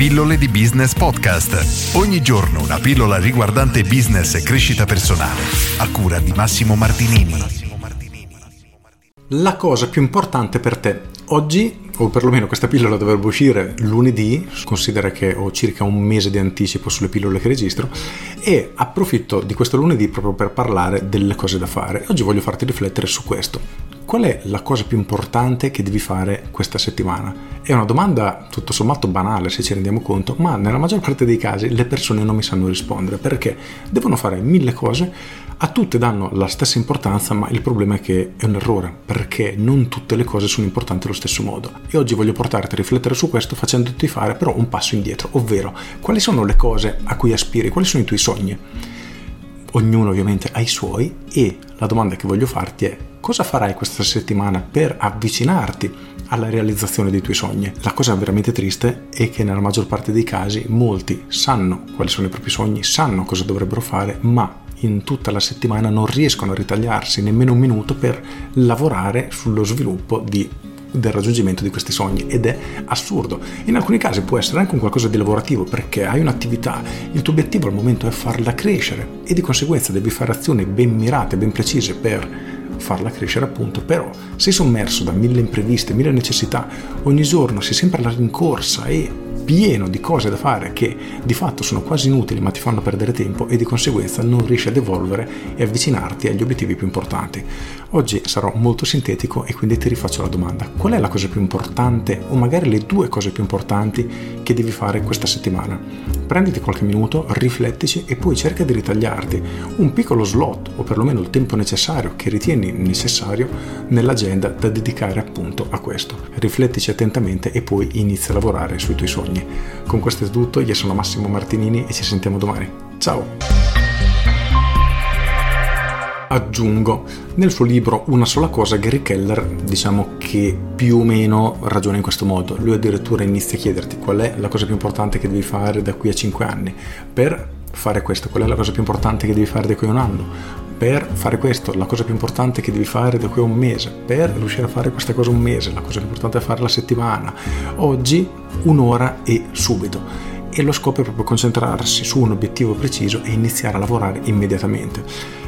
Pillole di Business Podcast. Ogni giorno una pillola riguardante business e crescita personale. A cura di Massimo Martinini. La cosa più importante per te. Oggi, o perlomeno questa pillola dovrebbe uscire lunedì, considera che ho circa un mese di anticipo sulle pillole che registro, e approfitto di questo lunedì proprio per parlare delle cose da fare. Oggi voglio farti riflettere su questo qual è la cosa più importante che devi fare questa settimana? È una domanda tutto sommato banale se ci rendiamo conto, ma nella maggior parte dei casi le persone non mi sanno rispondere perché devono fare mille cose, a tutte danno la stessa importanza, ma il problema è che è un errore perché non tutte le cose sono importanti allo stesso modo. E oggi voglio portarti a riflettere su questo facendoti fare però un passo indietro, ovvero quali sono le cose a cui aspiri, quali sono i tuoi sogni ognuno ovviamente ha i suoi e la domanda che voglio farti è cosa farai questa settimana per avvicinarti alla realizzazione dei tuoi sogni. La cosa veramente triste è che nella maggior parte dei casi molti sanno quali sono i propri sogni, sanno cosa dovrebbero fare, ma in tutta la settimana non riescono a ritagliarsi nemmeno un minuto per lavorare sullo sviluppo di del raggiungimento di questi sogni ed è assurdo. In alcuni casi può essere anche un qualcosa di lavorativo perché hai un'attività, il tuo obiettivo al momento è farla crescere e di conseguenza devi fare azioni ben mirate, ben precise per farla crescere appunto, però sei sommerso da mille imprevisti, mille necessità, ogni giorno sei sempre alla rincorsa e pieno di cose da fare che di fatto sono quasi inutili ma ti fanno perdere tempo e di conseguenza non riesci ad evolvere e avvicinarti agli obiettivi più importanti. Oggi sarò molto sintetico e quindi ti rifaccio la domanda. Qual è la cosa più importante o magari le due cose più importanti che devi fare questa settimana? Prenditi qualche minuto, riflettici e poi cerca di ritagliarti un piccolo slot o perlomeno il tempo necessario che ritieni necessario nell'agenda da dedicare appunto a questo. Riflettici attentamente e poi inizia a lavorare sui tuoi sogni. Con questo è tutto, io sono Massimo Martinini e ci sentiamo domani. Ciao! aggiungo, nel suo libro Una sola cosa, Gary Keller diciamo che più o meno ragiona in questo modo. Lui addirittura inizia a chiederti qual è la cosa più importante che devi fare da qui a 5 anni. Per fare questo, qual è la cosa più importante che devi fare da qui a un anno? Per fare questo, la cosa più importante che devi fare da qui a un mese. Per riuscire a fare questa cosa un mese, la cosa più importante è fare la settimana. Oggi, un'ora e subito e lo scopo è proprio concentrarsi su un obiettivo preciso e iniziare a lavorare immediatamente.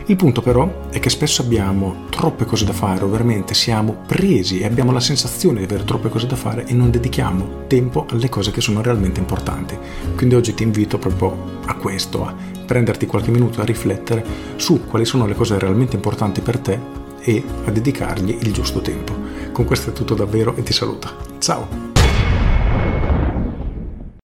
Il punto però è che spesso abbiamo troppe cose da fare, o veramente siamo presi e abbiamo la sensazione di avere troppe cose da fare e non dedichiamo tempo alle cose che sono realmente importanti. Quindi oggi ti invito proprio a questo, a prenderti qualche minuto a riflettere su quali sono le cose realmente importanti per te e a dedicargli il giusto tempo. Con questo è tutto davvero e ti saluta. Ciao!